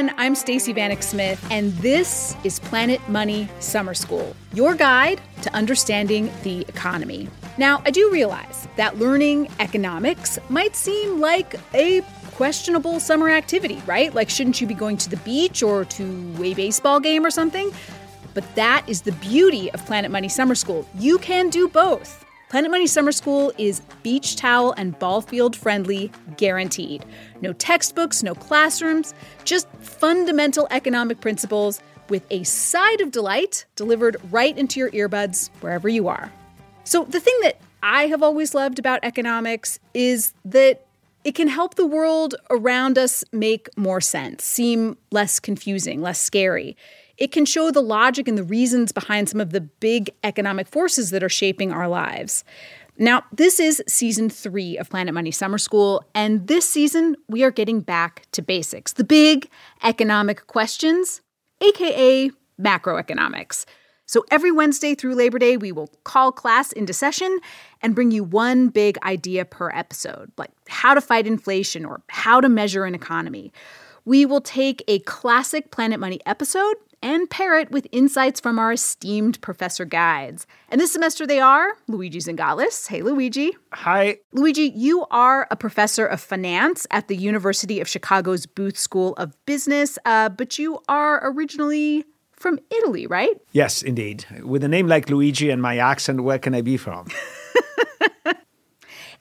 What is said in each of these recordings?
Everyone. I'm Stacey Vanek Smith, and this is Planet Money Summer School, your guide to understanding the economy. Now, I do realize that learning economics might seem like a questionable summer activity, right? Like, shouldn't you be going to the beach or to a baseball game or something? But that is the beauty of Planet Money Summer School. You can do both. Planet Money Summer School is beach towel and ball field friendly, guaranteed. No textbooks, no classrooms, just fundamental economic principles with a side of delight delivered right into your earbuds wherever you are. So, the thing that I have always loved about economics is that it can help the world around us make more sense, seem less confusing, less scary it can show the logic and the reasons behind some of the big economic forces that are shaping our lives. Now, this is season three of Planet Money Summer School, and this season we are getting back to basics the big economic questions, aka macroeconomics. So every Wednesday through Labor Day, we will call class into session and bring you one big idea per episode, like how to fight inflation or how to measure an economy. We will take a classic Planet Money episode and pair it with insights from our esteemed professor guides. And this semester they are Luigi Zingales. Hey, Luigi. Hi. Luigi, you are a professor of finance at the University of Chicago's Booth School of Business, uh, but you are originally from Italy, right? Yes, indeed. With a name like Luigi and my accent, where can I be from?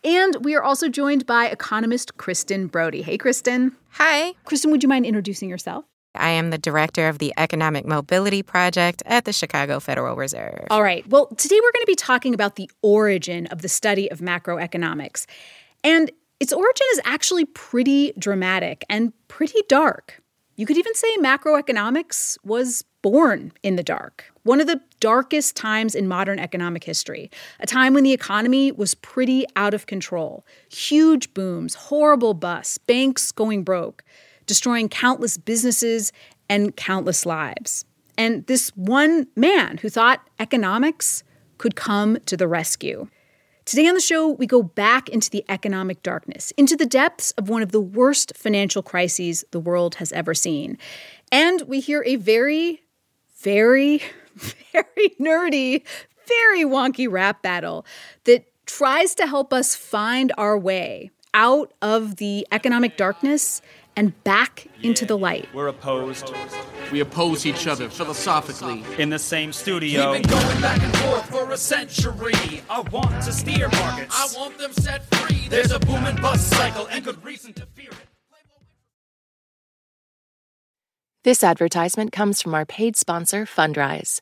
and we are also joined by economist Kristen Broady. Hey, Kristen. Hi. Kristen, would you mind introducing yourself? I am the director of the Economic Mobility Project at the Chicago Federal Reserve. All right. Well, today we're going to be talking about the origin of the study of macroeconomics. And its origin is actually pretty dramatic and pretty dark. You could even say macroeconomics was born in the dark. One of the darkest times in modern economic history, a time when the economy was pretty out of control. Huge booms, horrible busts, banks going broke destroying countless businesses and countless lives. And this one man who thought economics could come to the rescue. Today on the show, we go back into the economic darkness, into the depths of one of the worst financial crises the world has ever seen. And we hear a very, very, very nerdy, very wonky rap battle that tries to help us find our way out of the economic darkness and back into the light. We're opposed. We oppose each other philosophically. In the same studio. We've been going back and forth for a century. I want to steer markets. I want them set free. There's a boom and bust cycle and good reason to fear it. This advertisement comes from our paid sponsor, Fundrise.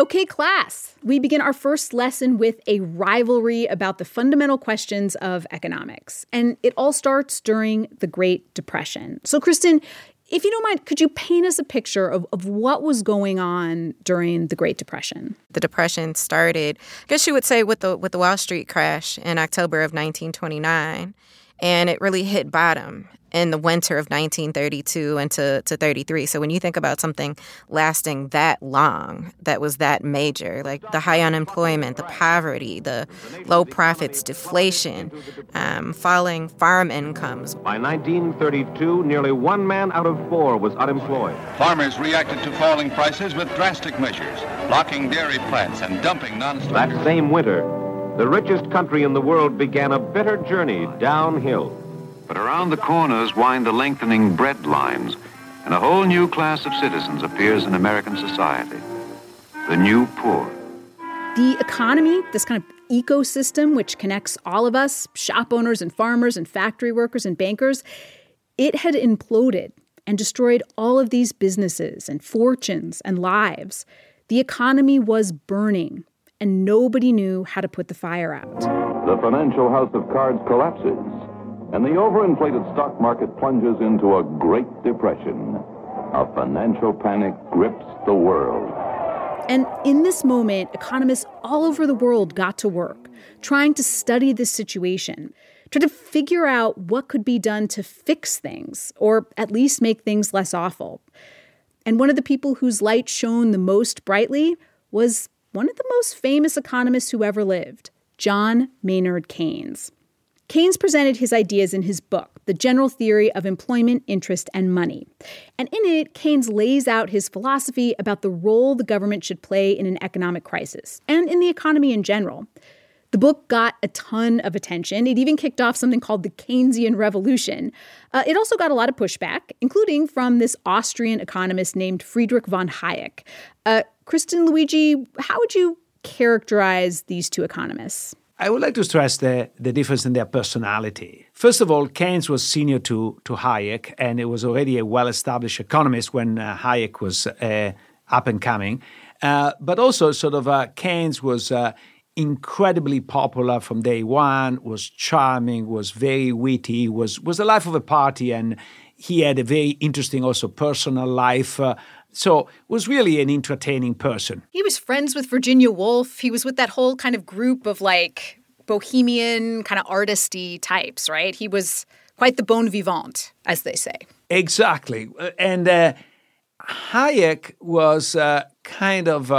Okay, class, we begin our first lesson with a rivalry about the fundamental questions of economics. And it all starts during the Great Depression. So, Kristen, if you don't mind, could you paint us a picture of, of what was going on during the Great Depression? The Depression started, I guess you would say, with the with the Wall Street crash in October of 1929. And it really hit bottom in the winter of 1932 and to, to 33. So when you think about something lasting that long, that was that major, like the high unemployment, the poverty, the low profits, deflation, um, falling farm incomes. By 1932, nearly one man out of four was unemployed. Farmers reacted to falling prices with drastic measures, blocking dairy plants and dumping non-starters. That same winter, the richest country in the world began a bitter journey downhill. But around the corners wind the lengthening bread lines, and a whole new class of citizens appears in American society the new poor. The economy, this kind of ecosystem which connects all of us shop owners and farmers and factory workers and bankers it had imploded and destroyed all of these businesses and fortunes and lives. The economy was burning, and nobody knew how to put the fire out. The financial house of cards collapses and the overinflated stock market plunges into a Great Depression. A financial panic grips the world. And in this moment, economists all over the world got to work, trying to study this situation, trying to figure out what could be done to fix things, or at least make things less awful. And one of the people whose light shone the most brightly was one of the most famous economists who ever lived, John Maynard Keynes. Keynes presented his ideas in his book, The General Theory of Employment, Interest, and Money. And in it, Keynes lays out his philosophy about the role the government should play in an economic crisis and in the economy in general. The book got a ton of attention. It even kicked off something called the Keynesian Revolution. Uh, it also got a lot of pushback, including from this Austrian economist named Friedrich von Hayek. Uh, Kristen Luigi, how would you characterize these two economists? I would like to stress the, the difference in their personality. First of all, Keynes was senior to, to Hayek, and it was already a well established economist when uh, Hayek was uh, up and coming. Uh, but also, sort of, uh, Keynes was uh, incredibly popular from day one, was charming, was very witty, was, was the life of a party, and he had a very interesting, also personal life. Uh, so was really an entertaining person. He was friends with Virginia Woolf. He was with that whole kind of group of like bohemian, kind of artisty types, right? He was quite the bon vivant, as they say. Exactly. And uh, Hayek was uh, kind of.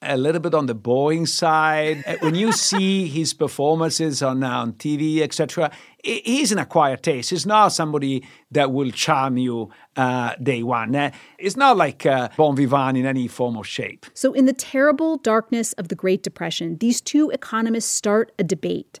Uh, a little bit on the boring side. Uh, when you see his performances on on TV, etc., he's an acquired taste. He's not somebody that will charm you uh, day one. Uh, it's not like uh, bon vivant in any form or shape. So, in the terrible darkness of the Great Depression, these two economists start a debate.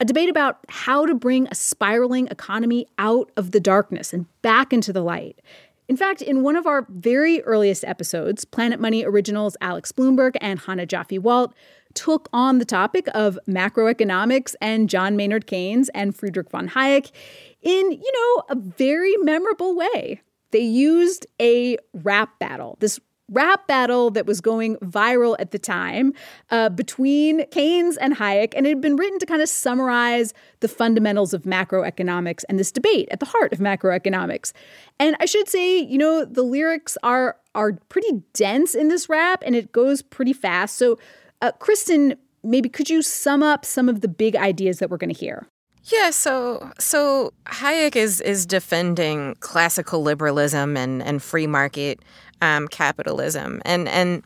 A debate about how to bring a spiraling economy out of the darkness and back into the light. In fact, in one of our very earliest episodes, Planet Money Originals Alex Blumberg and Chana Joffe-Walt took on the topic of macroeconomics and John Maynard Keynes and Friedrich von Hayek in, you know, a very memorable way. They used a rap battle, this rap battle that was going viral at the time uh, between Keynes and Hayek, and it had been written to kind of summarize the fundamentals of macroeconomics and this debate at the heart of macroeconomics. And I should say, you know, the lyrics are are pretty dense in this rap, and it goes pretty fast. So, uh, Kristen, maybe could you sum up some of the big ideas that we're going to hear? Yeah, so so Hayek is is defending classical liberalism and, and free market um, capitalism. And and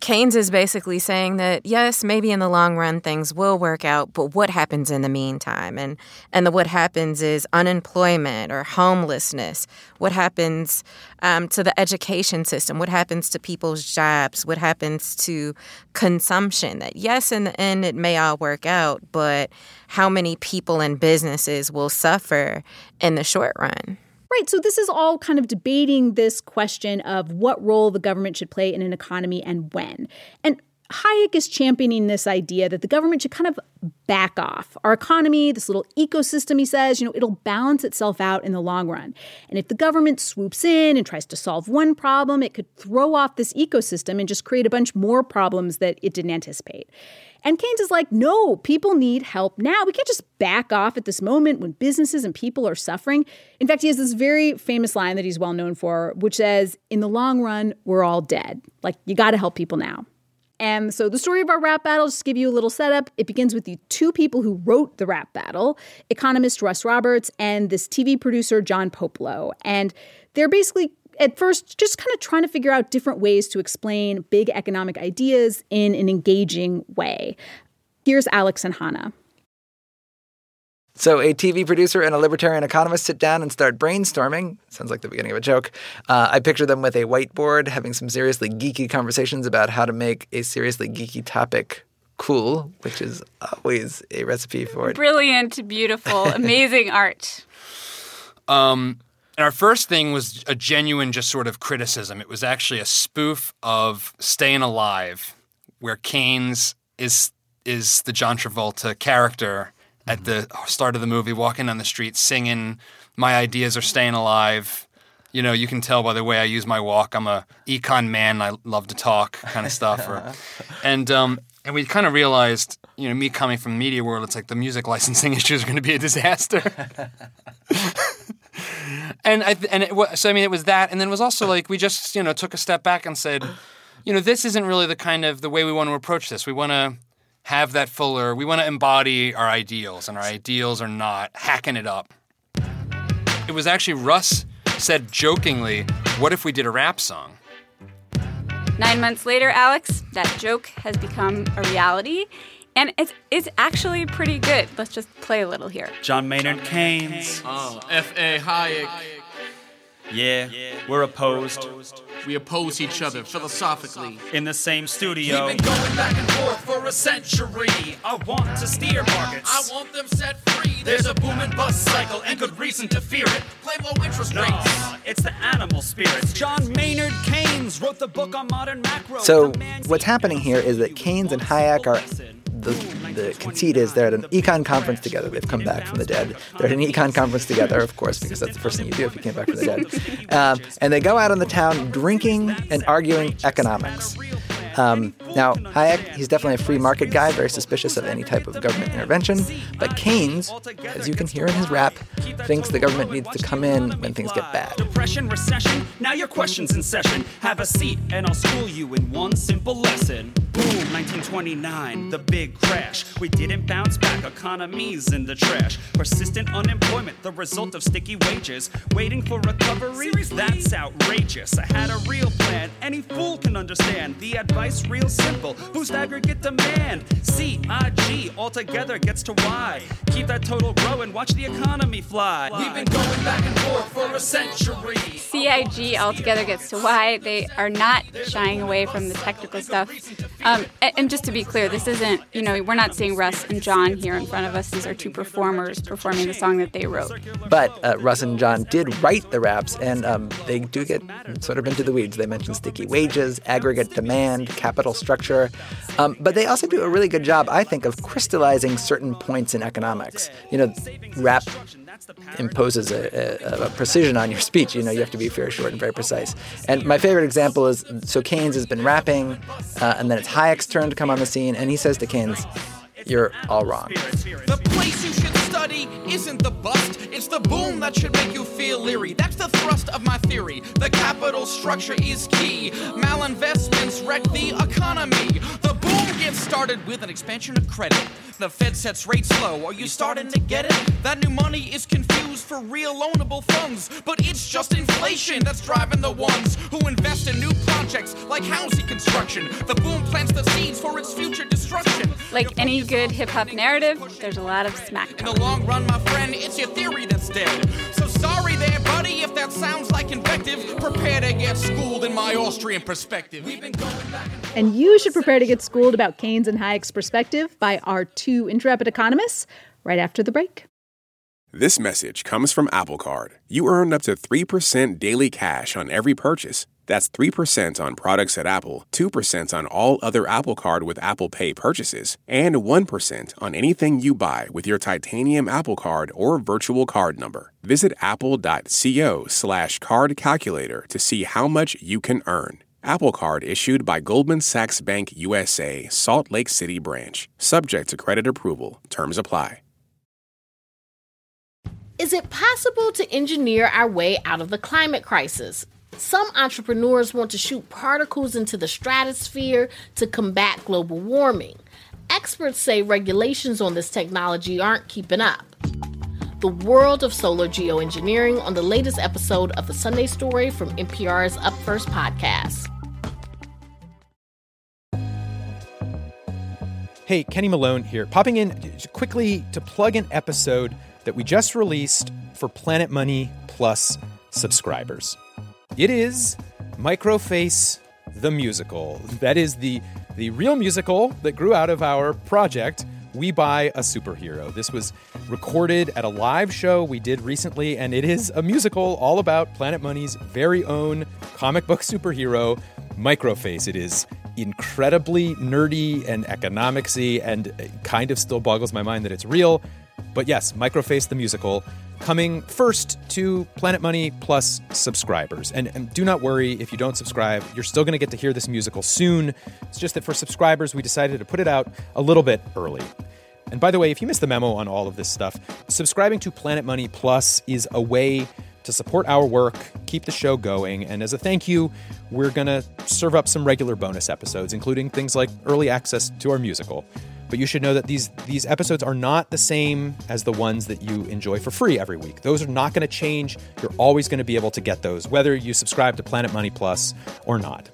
Keynes is basically saying that yes, maybe in the long run things will work out, but what happens in the meantime? And and the what happens is unemployment or homelessness. What happens um, to the education system? What happens to people's jobs? What happens to consumption? That yes, in the end it may all work out, but how many people and businesses will suffer in the short run? Right. So this is all kind of debating this question of what role the government should play in an economy and when. And Hayek is championing this idea that the government should kind of back off. Our economy, this little ecosystem, he says, you know, it'll balance itself out in the long run. And if the government swoops in and tries to solve one problem, it could throw off this ecosystem and just create a bunch more problems that it didn't anticipate. And Keynes is like, no, people need help now. We can't just back off at this moment when businesses and people are suffering. In fact, he has this very famous line that he's well known for, which says, in the long run, we're all dead. Like, you got to help people now. And so the story of our rap battle, just give you a little setup, it begins with the two people who wrote the rap battle, economist Russ Roberts and this TV producer John Papola. And they're basically at first just kind of trying to figure out different ways to explain big economic ideas in an engaging way. Here's Alex and Chana. So, a TV producer and a libertarian economist sit down and start brainstorming. Sounds like the beginning of a joke. Uh, I picture them with a whiteboard having some seriously geeky conversations about how to make a seriously geeky topic cool, which is always a recipe for it. Brilliant, beautiful, amazing art. Um, and our first thing was a genuine, just sort of criticism. It was actually a spoof of Staying Alive, where Keynes is is the John Travolta character at the start of the movie, walking down the street singing, "My ideas are staying alive." You know, you can tell by the way I use my walk. I'm a econ man. I love to talk, kind of stuff. Or, and um, and we kind of realized, you know, me coming from the media world, it's like the music licensing issues are going to be a disaster. and I and it was, so I mean, it was that, and then it was also like we just you know took a step back and said, you know, this isn't really the kind of the way we want to approach this. We want to have that fuller. We want to embody our ideals, and our ideals are not hacking it up. It was actually Russ said jokingly, "What if we did a rap song?" Nine months later, Alex, that joke has become a reality, and it's it's actually pretty good. Let's just play a little here. John Maynard Keynes. Oh, F.A. Hayek. Yeah, we're opposed. We oppose each other philosophically. In the same studio. We've been going back and forth for a century. I want to steer markets. I want them set free. There's a boom and bust cycle and good reason to fear it. Play low interest No, rates. it's the animal spirits. John Maynard Keynes wrote the book on modern macro. So, what's happening here is that Keynes and Hayek are the, the conceit is they're at an econ conference together. They've come back from the dead. They're at an econ conference together, of course, because that's the first thing you do if you came back from the dead. Um, and they go out in the town drinking and arguing economics. Um, now, Hayek, he's definitely a free market guy, very suspicious of any type of government intervention. But Keynes, as you can hear in his rap, thinks the government needs to come in when things get bad. Depression, recession, now your question's in session. Have a seat and I'll school you in one simple lesson. Boom, 1929, the big crash. We didn't bounce back, economy's in the trash. Persistent unemployment, the result of sticky wages. Waiting for recovery, that's outrageous. I had a real plan, any fool can understand. The advice real simple, boost aggregate demand. C, I, G, altogether gets to Y. Keep that total growing, watch the economy fly. We've been going back and forth for a century. CIG altogether gets to why they are not shying away from the technical stuff. Um, and, just to be clear, this isn't, you know, we're not seeing Russ and John here in front of us. These are two performers performing the song that they wrote. But uh, Russ and John did write the raps, and um, they do get sort of into the weeds. They mention sticky wages, aggregate demand, capital structure. Um, but they also do a really good job, I think, of crystallizing certain points in economics. You know, rap imposes a, a, a, precision on your speech. You know, you have to be very short and very precise. And my favorite example is so Keynes has been rapping, uh, and then it's Hayek's turn to come on the scene, and he says to Keynes, You're all wrong. The place you should study isn't the bust, it's the boom that should make you feel leery. That's the thrust of my theory. The capital structure is key. Malinvestments wreck the economy. The gets started with an expansion of credit. The Fed sets rates low. Are you starting to get it? That new money is confused for real loanable funds, but it's just inflation that's driving the ones who invest in new projects like housing construction. The boom plants the seeds for its future destruction. Like any good hip hop narrative, there's a lot of smack In the long run, my friend, it's your theory that's dead. So sorry there, buddy, if that sounds like invective. Prepare to get schooled in my Austrian perspective. We've been going back and And you should prepare to get schooled about Keynes and Hayek's perspective by our two intrepid economists right after the break. This message comes from Apple Card. You earn up to 3% daily cash on every purchase. That's 3% on products at Apple, 2% on all other Apple Card with Apple Pay purchases, and 1% on anything you buy with your titanium Apple Card or virtual card number. Visit apple.co slash card calculator to see how much you can earn. Apple Card issued by Goldman Sachs Bank USA, Salt Lake City branch. Subject to credit approval. Terms apply. Is it possible to engineer our way out of the climate crisis? Some entrepreneurs want to shoot particles into the stratosphere to combat global warming. Experts say regulations on this technology aren't keeping up. The world of solar geoengineering on the latest episode of the Sunday Story from NPR's Up First podcast. Hey, Kenny Malone here, popping in quickly to plug an episode that we just released for Planet Money Plus subscribers. It is Microface the Musical. That is the, the real musical that grew out of our project, We Buy a Superhero. This was recorded at a live show we did recently, and it is a musical all about Planet Money's very own comic book superhero, Microface. It is incredibly nerdy and economicsy and kind of still boggles my mind that it's real. But yes, Microface the musical coming first to Planet Money Plus subscribers. And, and do not worry if you don't subscribe, you're still going to get to hear this musical soon. It's just that for subscribers, we decided to put it out a little bit early. And by the way, if you missed the memo on all of this stuff, subscribing to Planet Money Plus is a way to support our work, keep the show going, and as a thank you, we're going to serve up some regular bonus episodes, including things like early access to our musical. But you should know that these these episodes are not the same as the ones that you enjoy for free every week. Those are not going to change. You're always going to be able to get those whether you subscribe to Planet Money Plus or not.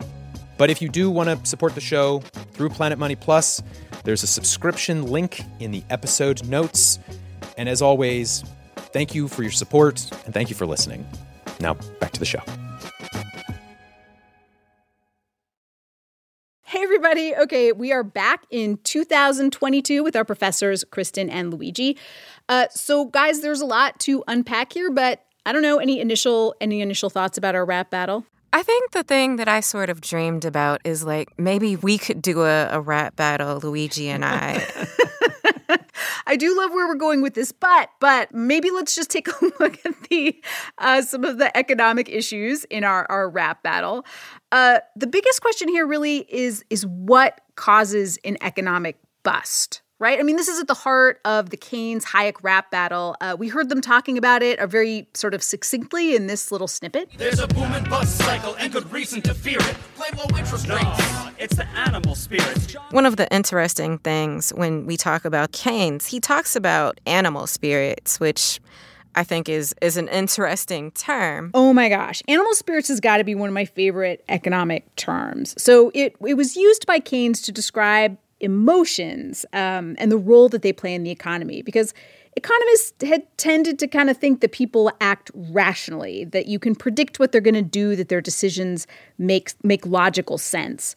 But if you do want to support the show through Planet Money Plus, there's a subscription link in the episode notes. And as always, thank you for your support and thank you for listening. Now, back to the show. Hey, everybody. Okay, we are back in 2022 with our professors, Kristen and Luigi. Uh, so, guys, there's a lot to unpack here, but I don't know any initial any initial thoughts about our rap battle. I think the thing that I sort of dreamed about is like maybe we could do a, a rap battle, Luigi and I. I do love where we're going with this, but but maybe let's just take a look at the uh, some of the economic issues in our our rap battle. Uh, the biggest question here really is is what causes an economic bust right? I mean, this is at the heart of the Keynes Hayek rap battle. Uh, we heard them talking about it a very sort of succinctly in this little snippet. There's a boom and bust cycle and good reason to fear it. Blame low interest rates. No, it's the animal spirits. One of the interesting things when we talk about Keynes, he talks about animal spirits, which I think is is an interesting term. Oh my gosh. Animal spirits has got to be one of my favorite economic terms. So it it was used by Keynes to describe emotions um, and the role that they play in the economy because economists had tended to kind of think that people act rationally that you can predict what they're going to do that their decisions make make logical sense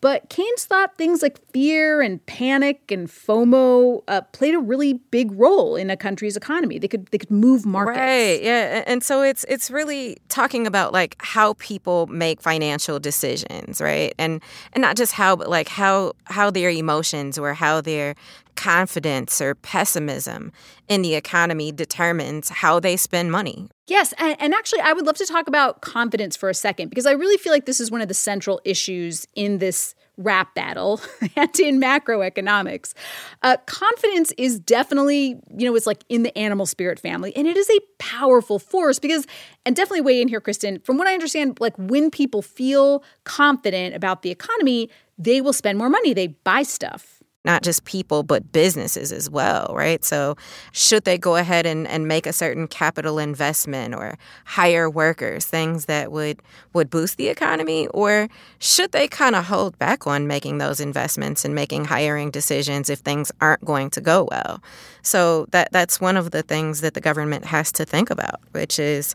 but Keynes thought things like fear and panic and FOMO uh, played a really big role in a country's economy. They could they could move markets. Right. Yeah. And so it's it's really talking about like how people make financial decisions, right? And and not just how, but like how how their emotions or how their confidence or pessimism in the economy determines how they spend money. Yes, and, and, actually, I would love to talk about confidence for a second because I really feel like this is one of the central issues in this rap battle and in macroeconomics. Uh, confidence is definitely, you know, it's like in the animal spirit family, and it is a powerful force because, and definitely weigh in here, Kristen, from what I understand, like when people feel confident about the economy, they will spend more money, they buy stuff not just people, but businesses as well, right? So, should they go ahead and, and make a certain capital investment or hire workers, things that would, would boost the economy? Or should they kind of hold back on making those investments and making hiring decisions if things aren't going to go well? So, that, that's one of the things that the government has to think about, which is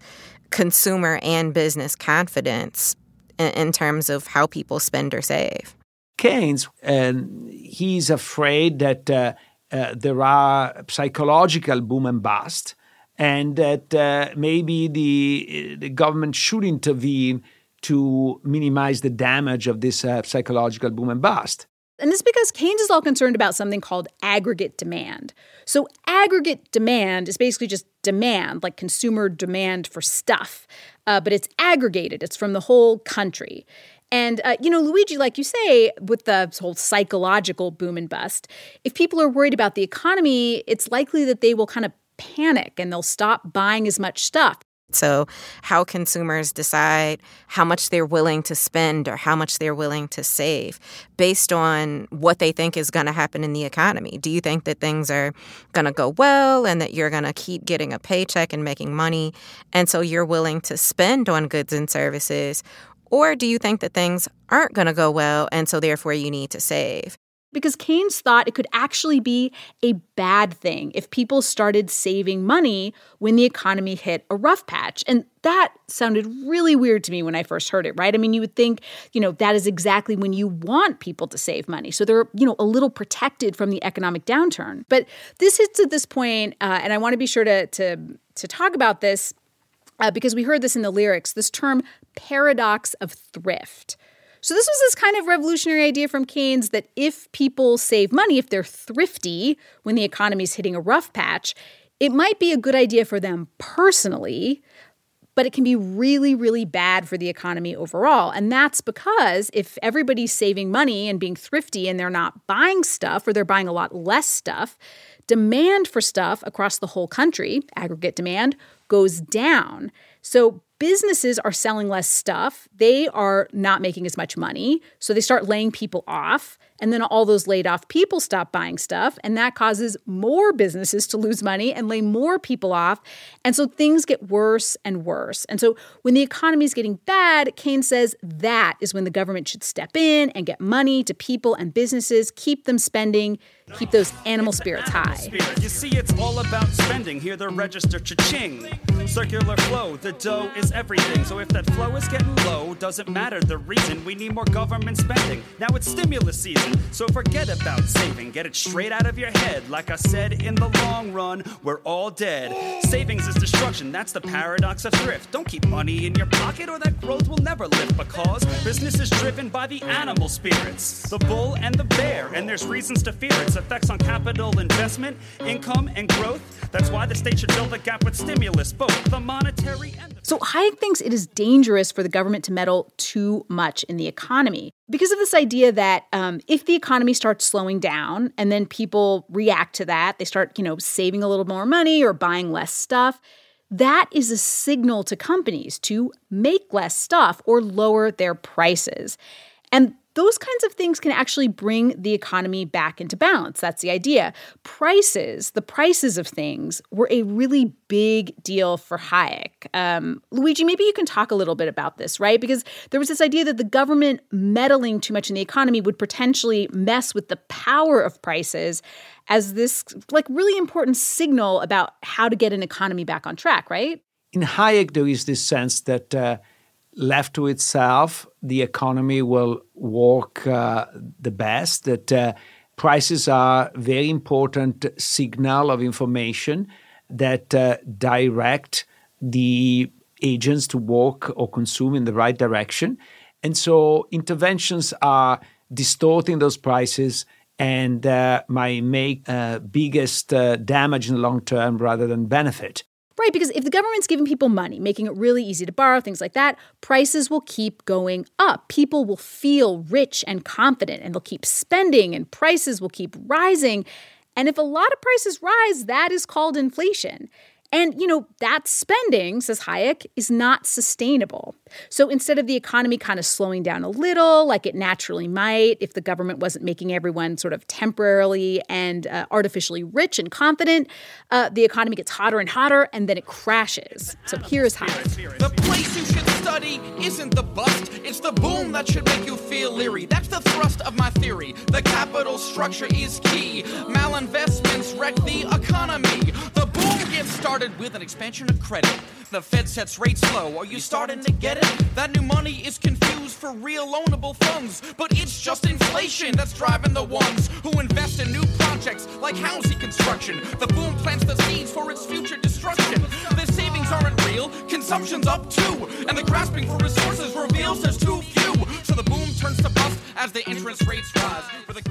consumer and business confidence in, in terms of how people spend or save. Keynes, and he's afraid that uh, uh, there are psychological boom and bust, and that uh, maybe the the government should intervene to minimize the damage of this uh, psychological boom and bust. And this is because Keynes is all concerned about something called aggregate demand. So, aggregate demand is basically just demand, like consumer demand for stuff, uh, but it's aggregated, it's from the whole country. And, uh, you know, Luigi, like you say, with the whole psychological boom and bust, if people are worried about the economy, it's likely that they will kind of panic and they'll stop buying as much stuff. So, how consumers decide how much they're willing to spend or how much they're willing to save based on what they think is going to happen in the economy. Do you think that things are going to go well and that you're going to keep getting a paycheck and making money? And so you're willing to spend on goods and services? Or do you think that things aren't going to go well and so therefore you need to save? because Keynes thought it could actually be a bad thing if people started saving money when the economy hit a rough patch. And that sounded really weird to me when I first heard it, right? I mean, you would think, you know, that is exactly when you want people to save money. So they're, you know, a little protected from the economic downturn. But this hits at this point, uh, and I want to be sure to, to, to talk about this uh, because we heard this in the lyrics this term paradox of thrift. So, this was this kind of revolutionary idea from Keynes that if people save money, if they're thrifty when the economy's hitting a rough patch, it might be a good idea for them personally, but it can be really, really bad for the economy overall. And that's because if everybody's saving money and being thrifty and they're not buying stuff or they're buying a lot less stuff, demand for stuff across the whole country, aggregate demand, goes down. So businesses are selling less stuff. They are not making as much money. So they start laying people off. And then all those laid off people stop buying stuff. And that causes more businesses to lose money and lay more people off. And so things get worse and worse. And so when the economy is getting bad, Keynes says that is when the government should step in and get money to people and businesses, keep them spending, keep those animal spirits high. You see, it's all about spending. Hear the register cha-ching. Circular flow, the dough is everything. So if that flow is getting low, doesn't matter the reason. We need more government spending. Now it's stimulus season, so forget about saving. Get it straight out of your head. Like I said, in the long run, we're all dead. Savings is destruction. That's the paradox of thrift. Don't keep money in your pocket, or that growth will never lift. Because business is driven by the animal spirits, the bull and the bear, and there's reasons to fear its effects on capital investment, income, and growth. That's why the state should fill the gap with stimulus, both the monetary and the So Hayek thinks it is dangerous for the government to meddle too much in the economy because of this idea that um, if the economy starts slowing down and then people react to that, they start, you know, saving a little more money or buying less stuff. That is a signal to companies to make less stuff or lower their prices. And those kinds of things can actually bring the economy back into balance. That's the idea. Prices, the prices of things, were a really big deal for Hayek. Um, Luigi, maybe you can talk a little bit about this, right? Because there was this idea that the government meddling too much in the economy would potentially mess with the power of prices as this like really important signal about how to get an economy back on track, right? In Hayek, there is this sense that uh, left to itself, the economy will work uh, the best, that uh, prices are very important signal of information that uh, direct the agents to work or consume in the right direction. And so interventions are distorting those prices and uh, might make uh, biggest uh, damage in the long term rather than benefit. Right, because if the government's giving people money, making it really easy to borrow, things like that, prices will keep going up. People will feel rich and confident and they'll keep spending and prices will keep rising. And if a lot of prices rise, that is called inflation. And, you know, that spending, says Hayek, is not sustainable. So instead of the economy kind of slowing down a little, like it naturally might if the government wasn't making everyone sort of temporarily and uh, artificially rich and confident, uh, the economy gets hotter and hotter and then it crashes. So here's Hayek. The place you should study isn't the bust, it's the boom that should make you feel leery. That's the thrust of my theory. The capital structure is key. Malinvestments wreck the economy. The gets started with an expansion of credit. The Fed sets rates low. Are you starting to get it? That new money is confused for real loanable funds. But it's just inflation that's driving the ones who invest in new projects like housing construction. The boom plants the seeds for its future destruction. The savings aren't real, consumption's up too. And the grasping for resources reveals there's too few. The boom turns to bust as the rates rise.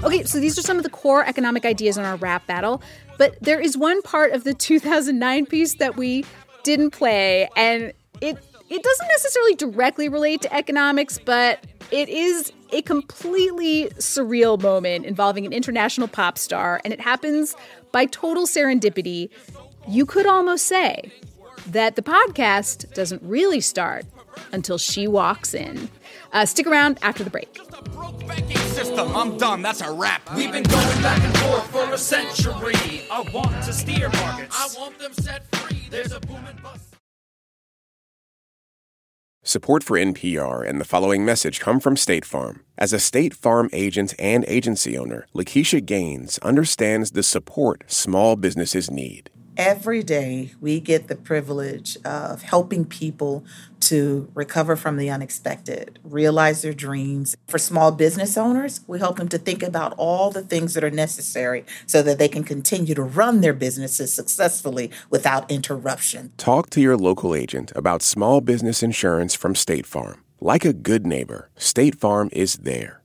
Okay, so these are some of the core economic ideas in our rap battle. But there is one part of the 2009 piece that we didn't play, and it it doesn't necessarily directly relate to economics, but it is a completely surreal moment involving an international pop star, and it happens by total serendipity. You could almost say that the podcast doesn't really start until she walks in. Uh, stick around after the break. System, I'm done. That's a wrap. We've been going back and forth for a century. I want to steer markets. I want them set free. There's a boom and bust. Support for NPR and the following message come from State Farm. As a State Farm agent and agency owner, Lakeisha Gaines understands the support small businesses need. Every day, we get the privilege of helping people to recover from the unexpected, realize their dreams. For small business owners, we help them to think about all the things that are necessary so that they can continue to run their businesses successfully without interruption. Talk to your local agent about small business insurance from State Farm. Like a good neighbor, State Farm is there.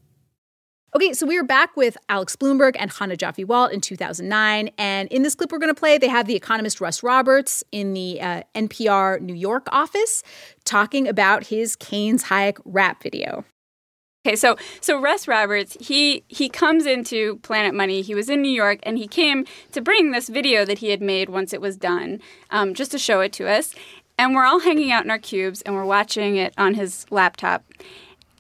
Okay, so we are back with Alex Blumberg and Chana Joffe-Walt in 2009. And in this clip we're going to play, they have the economist Russ Roberts in the uh, NPR New York office talking about his Keynes Hayek rap video. Okay, so so Russ Roberts, he he comes into Planet Money. He was in New York, and he came to bring this video that he had made once it was done, um, just to show it to us. And we're all hanging out in our cubes, and we're watching it on his laptop.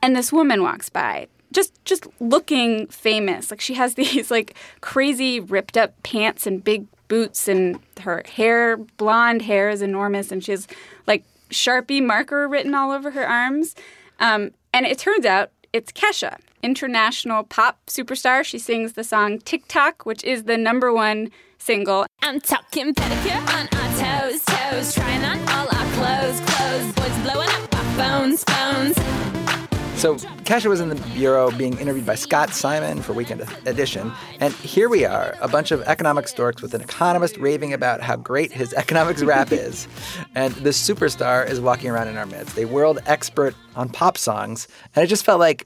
And this woman walks by, just just looking famous. Like she has these like crazy ripped up pants and big boots, and her hair, blonde hair, is enormous, and she has like Sharpie marker written all over her arms. Um, and it turns out it's Kesha, international pop superstar. She sings the song TikTok, which is the number one single. I'm talking pedicure on our toes, toes, trying on all our clothes, clothes, boys blowing up our phones, phones. So Kesha was in the bureau being interviewed by Scott Simon for Weekend Edition, and here we are, a bunch of economic storks with an economist raving about how great his economics rap is, and the superstar is walking around in our midst, a world expert on pop songs, and it just felt like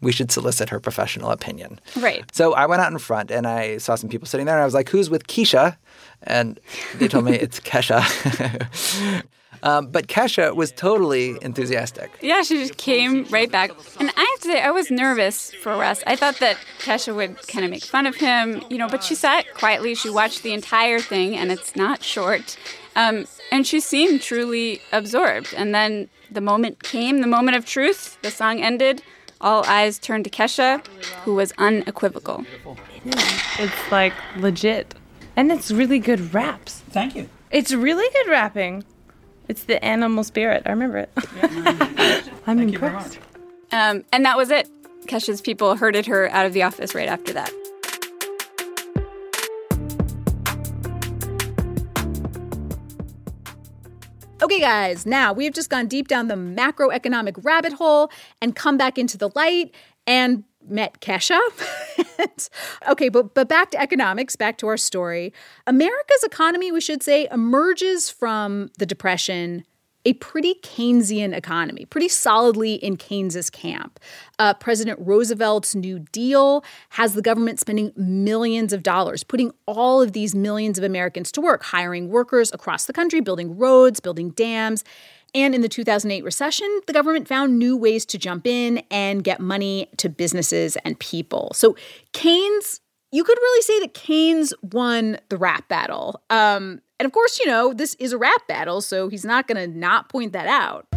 we should solicit her professional opinion. Right. So I went out in front and I saw some people sitting there, and I was like, "Who's with Keisha?" And they told me it's Kesha. Um, but Kesha was totally enthusiastic. Yeah, she just came right back. And I have to say, I was nervous for Russ. I thought that Kesha would kind of make fun of him, you know, but she sat quietly. She watched the entire thing, and it's not short. Um, and she seemed truly absorbed. And then the moment came, the moment of truth, the song ended. All eyes turned to Kesha, who was unequivocal. It's like legit. And it's really good raps. Thank you. It's really good rapping. It's the animal spirit. I remember it. I'm Thank impressed. Um, and that was it. Kesha's people herded her out of the office right after that. Okay, guys, now we have just gone deep down the macroeconomic rabbit hole and come back into the light and met Kesha. okay, but but back to economics, back to our story. America's economy, we should say, emerges from the depression a pretty Keynesian economy, pretty solidly in Keynes's camp. Uh, President Roosevelt's New Deal has the government spending millions of dollars, putting all of these millions of Americans to work, hiring workers across the country, building roads, building dams. And in the 2008 recession, the government found new ways to jump in and get money to businesses and people. So Keynes, you could really say that Keynes won the rap battle. Um, and of course, you know, this is a rap battle, so he's not going to not point that out.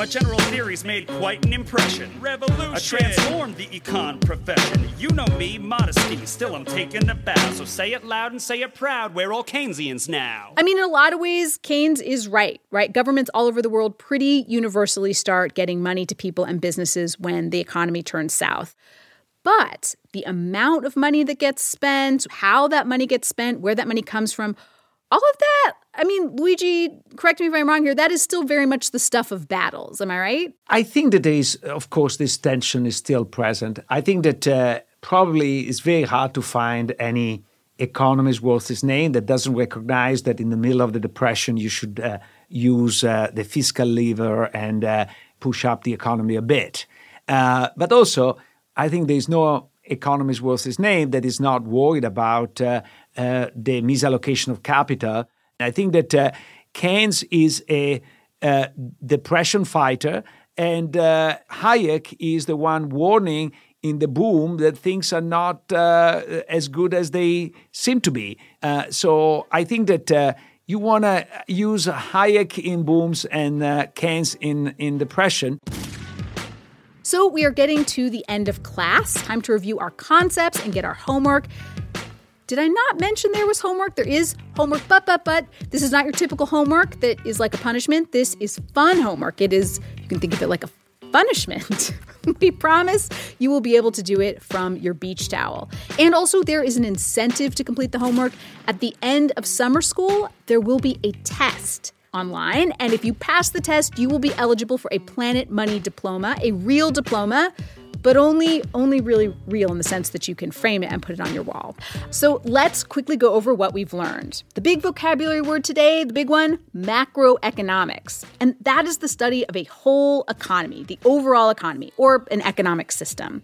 My general theories made quite an impression. Revolution. I transformed the econ profession. You know me, modesty. Still, I'm taking a bow. So say it loud and say it proud. We're all Keynesians now. I mean, in a lot of ways, Keynes is right, right? Governments all over the world pretty universally start getting money to people and businesses when the economy turns south. But the amount of money that gets spent, how that money gets spent, where that money comes from, all of that, I mean, Luigi, correct me if I'm wrong here, that is still very much the stuff of battles. Am I right? I think that there is, of course, this tension is still present. I think that uh, probably it's very hard to find any economist worth his name that doesn't recognize that in the middle of the depression you should uh, use uh, the fiscal lever and uh, push up the economy a bit. Uh, but also, I think there's no economist worth his name that is not worried about uh, the misallocation of capital. I think that uh, Keynes is a uh, depression fighter, and uh, Hayek is the one warning in the boom that things are not uh, as good as they seem to be. so I think that You want to use Hayek in booms and uh, Keynes in, in depression. So we are getting to the end of class. Time to review our concepts and get our homework. Did I not mention there was homework? There is homework, but, but, but, this is not your typical homework that is like a punishment. This is fun homework. It is, you can think of it like a punishment. we promise you will be able to do it from your beach towel. And also, there is an incentive to complete the homework. At the end of summer school, there will be a test online. And if you pass the test, you will be eligible for a Planet Money diploma, a real diploma but only only really real in the sense that you can frame it and put it on your wall. So let's quickly go over what we've learned. The big vocabulary word today, the big one, macroeconomics. And that is the study of a whole economy, the overall economy or an economic system.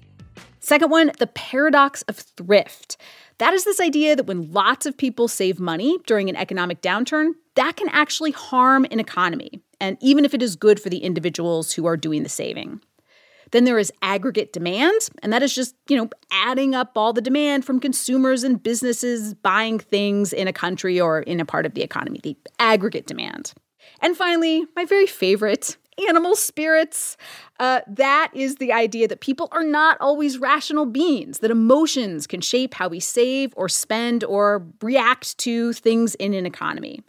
Second one, the paradox of thrift. That is this idea that when lots of people save money during an economic downturn, that can actually harm an economy, and even if it is good for the individuals who are doing the saving. Then there is aggregate demand, and that is just, you know, adding up all the demand from consumers and businesses buying things in a country or in a part of the economy, the aggregate demand. And finally, my very favorite, animal spirits. Uh, that is the idea that people are not always rational beings, that emotions can shape how we save or spend or react to things in an economy.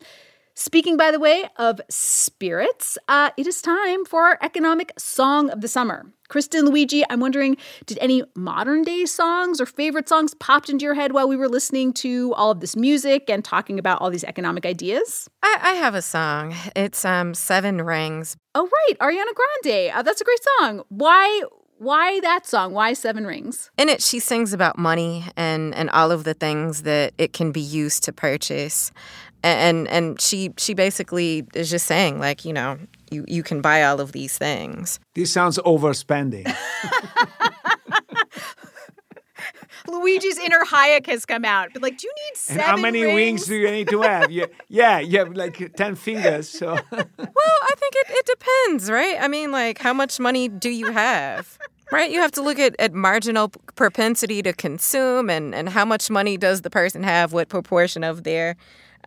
Speaking, by the way, of spirits, uh, it is time for our economic song of the summer. Kristen Luigi, I'm wondering, did any modern day songs or favorite songs popped into your head while we were listening to all of this music and talking about all these economic ideas? I, I have a song. It's um Seven Rings. Oh right, Ariana Grande. Uh, that's a great song. Why? Why that song? Why Seven Rings? In it, she sings about money and and all of the things that it can be used to purchase and and she she basically is just saying like you know you you can buy all of these things this sounds overspending Luigi's inner Hayek has come out. But like, do you need seven? And how many rings? wings do you need to have? yeah, yeah, you have like ten fingers. So. well, I think it, it depends, right? I mean, like, how much money do you have? Right? You have to look at, at marginal propensity to consume and, and how much money does the person have, what proportion of their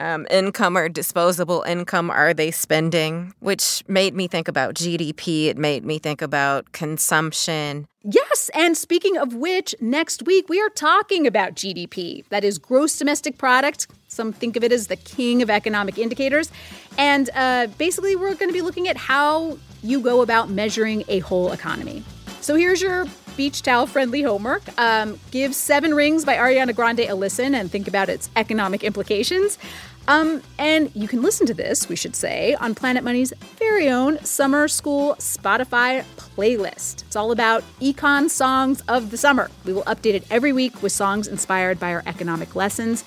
um, income or disposable income are they spending? Which made me think about GDP. It made me think about consumption. Yes, and speaking of which, next week we are talking about GDP. That is gross domestic product. Some think of it as the king of economic indicators. And uh, basically, we're going to be looking at how you go about measuring a whole economy. So here's your beach towel friendly homework. Um, give Seven Rings by Ariana Grande a listen and think about its economic implications. Um, and you can listen to this, we should say, on Planet Money's very own summer school Spotify playlist. It's all about econ songs of the summer. We will update it every week with songs inspired by our economic lessons.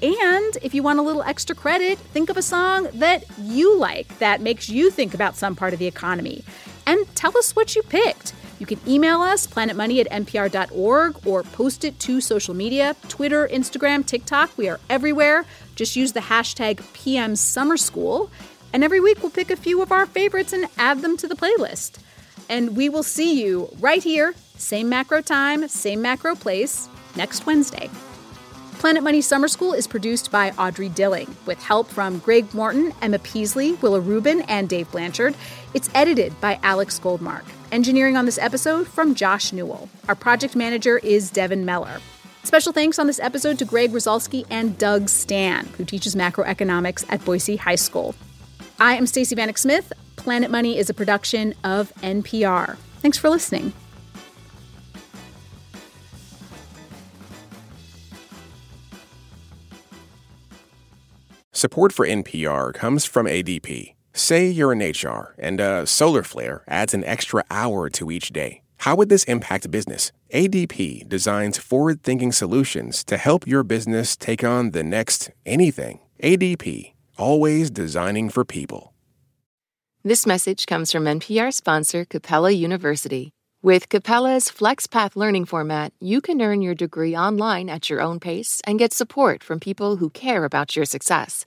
And if you want a little extra credit, think of a song that you like that makes you think about some part of the economy. And tell us what you picked. You can email us, planetmoney at npr.org, or post it to social media Twitter, Instagram, TikTok. We are everywhere. Just use the hashtag PM Summer School. And every week we'll pick a few of our favorites and add them to the playlist. And we will see you right here, same macro time, same macro place, next Wednesday. Planet Money Summer School is produced by Audrey Dilling with help from Greg Morton, Emma Peasley, Willa Rubin, and Dave Blanchard. It's edited by Alex Goldmark. Engineering on this episode from Josh Newell. Our project manager is Devin Meller. Special thanks on this episode to Greg Rosalsky and Doug Stan, who teaches macroeconomics at Boise High School. I am Stacey Vanek Smith. Planet Money is a production of NPR. Thanks for listening. Support for NPR comes from ADP. Say you're in HR and a solar flare adds an extra hour to each day. How would this impact business? ADP designs forward thinking solutions to help your business take on the next anything. ADP, always designing for people. This message comes from NPR sponsor Capella University. With Capella's FlexPath learning format, you can earn your degree online at your own pace and get support from people who care about your success.